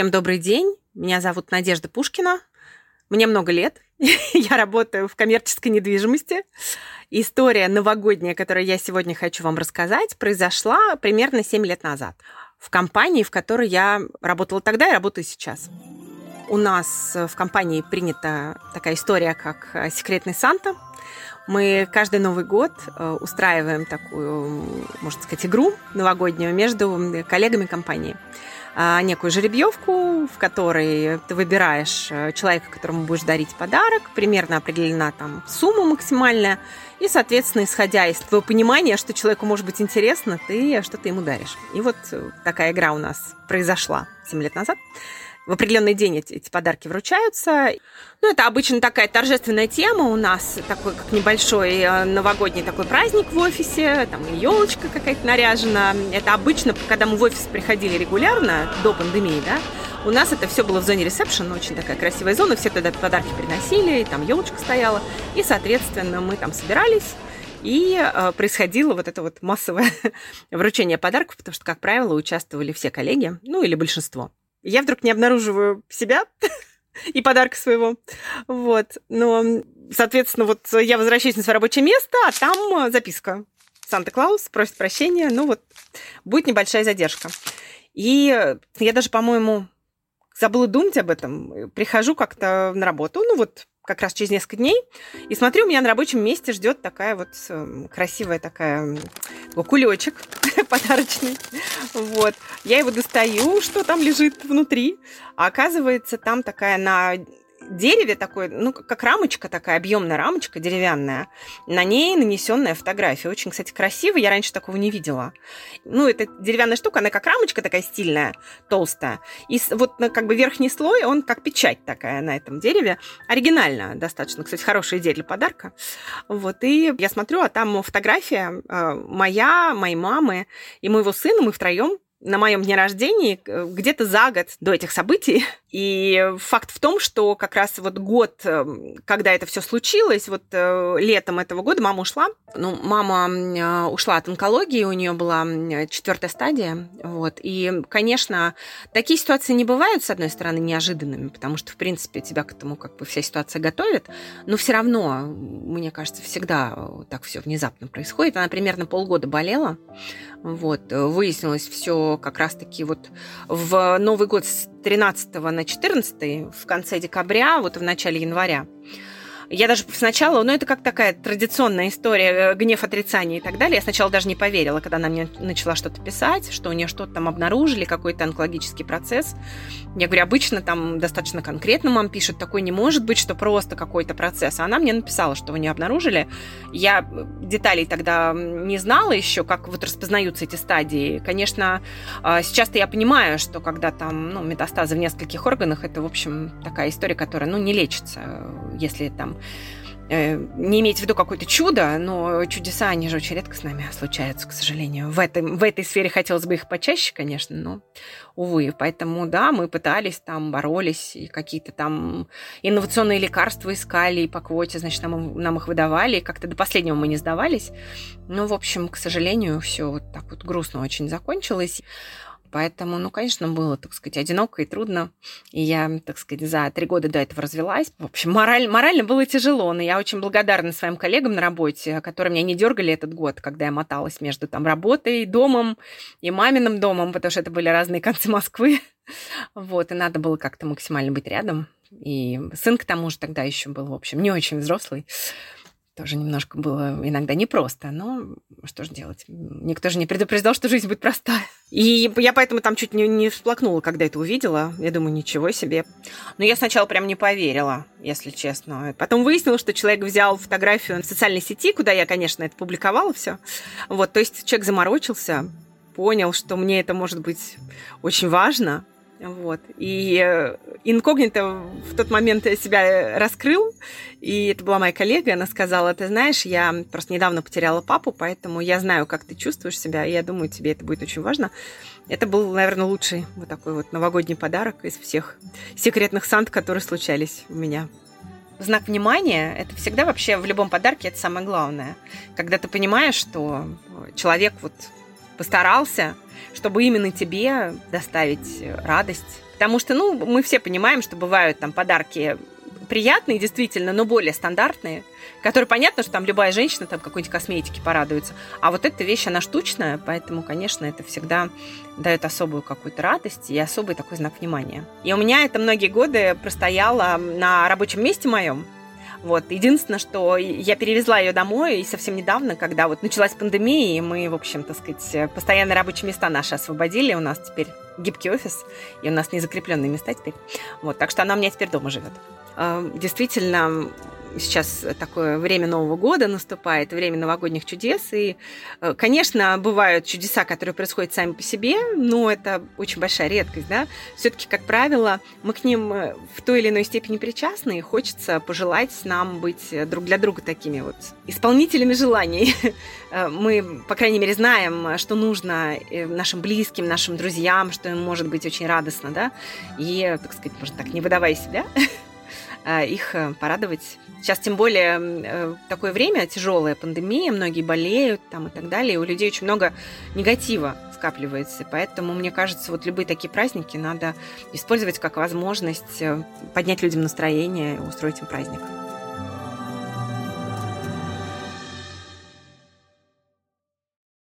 Всем добрый день. Меня зовут Надежда Пушкина. Мне много лет. я работаю в коммерческой недвижимости. История новогодняя, которую я сегодня хочу вам рассказать, произошла примерно 7 лет назад в компании, в которой я работала тогда и работаю сейчас. У нас в компании принята такая история, как секретный Санта. Мы каждый Новый год э, устраиваем такую, можно сказать, игру новогоднюю между коллегами компании. А, некую жеребьевку, в которой ты выбираешь э, человека, которому будешь дарить подарок, примерно определена там сумма максимальная, и, соответственно, исходя из твоего понимания, что человеку может быть интересно, ты что-то ему даришь. И вот э, такая игра у нас произошла 7 лет назад в определенный день эти, эти подарки вручаются. Ну, это обычно такая торжественная тема у нас, такой как небольшой э, новогодний такой праздник в офисе, там елочка какая-то наряжена. Это обычно, когда мы в офис приходили регулярно, до пандемии, да, у нас это все было в зоне ресепшн, очень такая красивая зона, все туда подарки приносили, и там елочка стояла, и, соответственно, мы там собирались, и э, происходило вот это вот массовое вручение подарков, потому что, как правило, участвовали все коллеги, ну или большинство я вдруг не обнаруживаю себя и подарка своего. Вот. Но, соответственно, вот я возвращаюсь на свое рабочее место, а там записка. Санта-Клаус просит прощения, ну вот, будет небольшая задержка. И я даже, по-моему, забыла думать об этом. Прихожу как-то на работу, ну вот как раз через несколько дней, и смотрю, у меня на рабочем месте ждет такая вот эм, красивая такая кулечек подарочный. Вот. Я его достаю, что там лежит внутри, а оказывается там такая на дереве такой, ну, как рамочка такая, объемная рамочка деревянная. На ней нанесенная фотография. Очень, кстати, красиво. Я раньше такого не видела. Ну, это деревянная штука, она как рамочка такая стильная, толстая. И вот как бы верхний слой, он как печать такая на этом дереве. Оригинально достаточно. Кстати, хорошая идея для подарка. Вот. И я смотрю, а там фотография э, моя, моей мамы и моего сына. Мы втроем на моем дне рождения, э, где-то за год до этих событий. И факт в том, что как раз вот год, эм, когда это все случилось, вот э, летом этого года мама ушла. Ну, мама э, ушла от онкологии, у нее была четвертая стадия. Вот. И, конечно, такие ситуации не бывают, с одной стороны, неожиданными, потому что, в принципе, тебя к этому как бы вся ситуация готовит. Но все равно, мне кажется, всегда так все внезапно происходит. Она примерно полгода болела. Вот. Выяснилось все как раз-таки вот в Новый год с 13 на 14 в конце декабря, вот в начале января. Я даже сначала, ну это как такая традиционная история, э, гнев, отрицание и так далее. Я сначала даже не поверила, когда она мне начала что-то писать, что у нее что-то там обнаружили, какой-то онкологический процесс. Я говорю, обычно там достаточно конкретно мам пишет, такой не может быть, что просто какой-то процесс. А она мне написала, что у нее обнаружили. Я деталей тогда не знала еще, как вот распознаются эти стадии. Конечно, а, сейчас-то я понимаю, что когда там ну, метастазы в нескольких органах, это, в общем, такая история, которая ну, не лечится, если там Э, не иметь в виду какое-то чудо, но чудеса, они же очень редко с нами случаются, к сожалению. В, этом, в этой сфере хотелось бы их почаще, конечно, но, увы. Поэтому, да, мы пытались там, боролись, и какие-то там инновационные лекарства искали, и по квоте, значит, нам, нам их выдавали, и как-то до последнего мы не сдавались. Ну, в общем, к сожалению, все вот так вот грустно очень закончилось. Поэтому, ну, конечно, было, так сказать, одиноко и трудно. И я, так сказать, за три года до этого развелась. В общем, мораль, морально было тяжело, но я очень благодарна своим коллегам на работе, которые меня не дергали этот год, когда я моталась между там работой, домом и маминым домом, потому что это были разные концы Москвы. Вот, и надо было как-то максимально быть рядом. И сын к тому же тогда еще был, в общем, не очень взрослый тоже немножко было иногда непросто, но что же делать? Никто же не предупреждал, что жизнь будет простая. И я поэтому там чуть не, не всплакнула, когда это увидела. Я думаю, ничего себе. Но я сначала прям не поверила, если честно. Потом выяснила, что человек взял фотографию в социальной сети, куда я, конечно, это публиковала все. Вот, то есть человек заморочился, понял, что мне это может быть очень важно, вот. И э, инкогнито в тот момент себя раскрыл, и это была моя коллега, она сказала, ты знаешь, я просто недавно потеряла папу, поэтому я знаю, как ты чувствуешь себя, и я думаю, тебе это будет очень важно. Это был, наверное, лучший вот такой вот новогодний подарок из всех секретных сант, которые случались у меня. Знак внимания – это всегда вообще в любом подарке это самое главное. Когда ты понимаешь, что человек вот постарался, чтобы именно тебе доставить радость, Потому что, ну, мы все понимаем, что бывают там подарки приятные, действительно, но более стандартные, которые понятно, что там любая женщина там какой-нибудь косметики порадуется. А вот эта вещь, она штучная, поэтому, конечно, это всегда дает особую какую-то радость и особый такой знак внимания. И у меня это многие годы простояло на рабочем месте моем, вот. Единственное, что я перевезла ее домой и совсем недавно, когда вот началась пандемия, и мы, в общем, так сказать, постоянно рабочие места наши освободили, у нас теперь гибкий офис, и у нас не закрепленные места теперь. Вот. Так что она у меня теперь дома живет. А, действительно, сейчас такое время Нового года наступает, время новогодних чудес. И, э, конечно, бывают чудеса, которые происходят сами по себе, но это очень большая редкость. Да? Все-таки, как правило, мы к ним э, в той или иной степени причастны, и хочется пожелать нам быть друг для друга такими вот исполнителями желаний. Э, мы, по крайней мере, знаем, что нужно нашим близким, нашим друзьям, что им может быть очень радостно, да, и, так сказать, можно так, не выдавая себя, их э, порадовать. Сейчас тем более э, такое время, тяжелая пандемия, многие болеют там и так далее, и у людей очень много негатива скапливается. Поэтому, мне кажется, вот любые такие праздники надо использовать как возможность поднять людям настроение и устроить им праздник.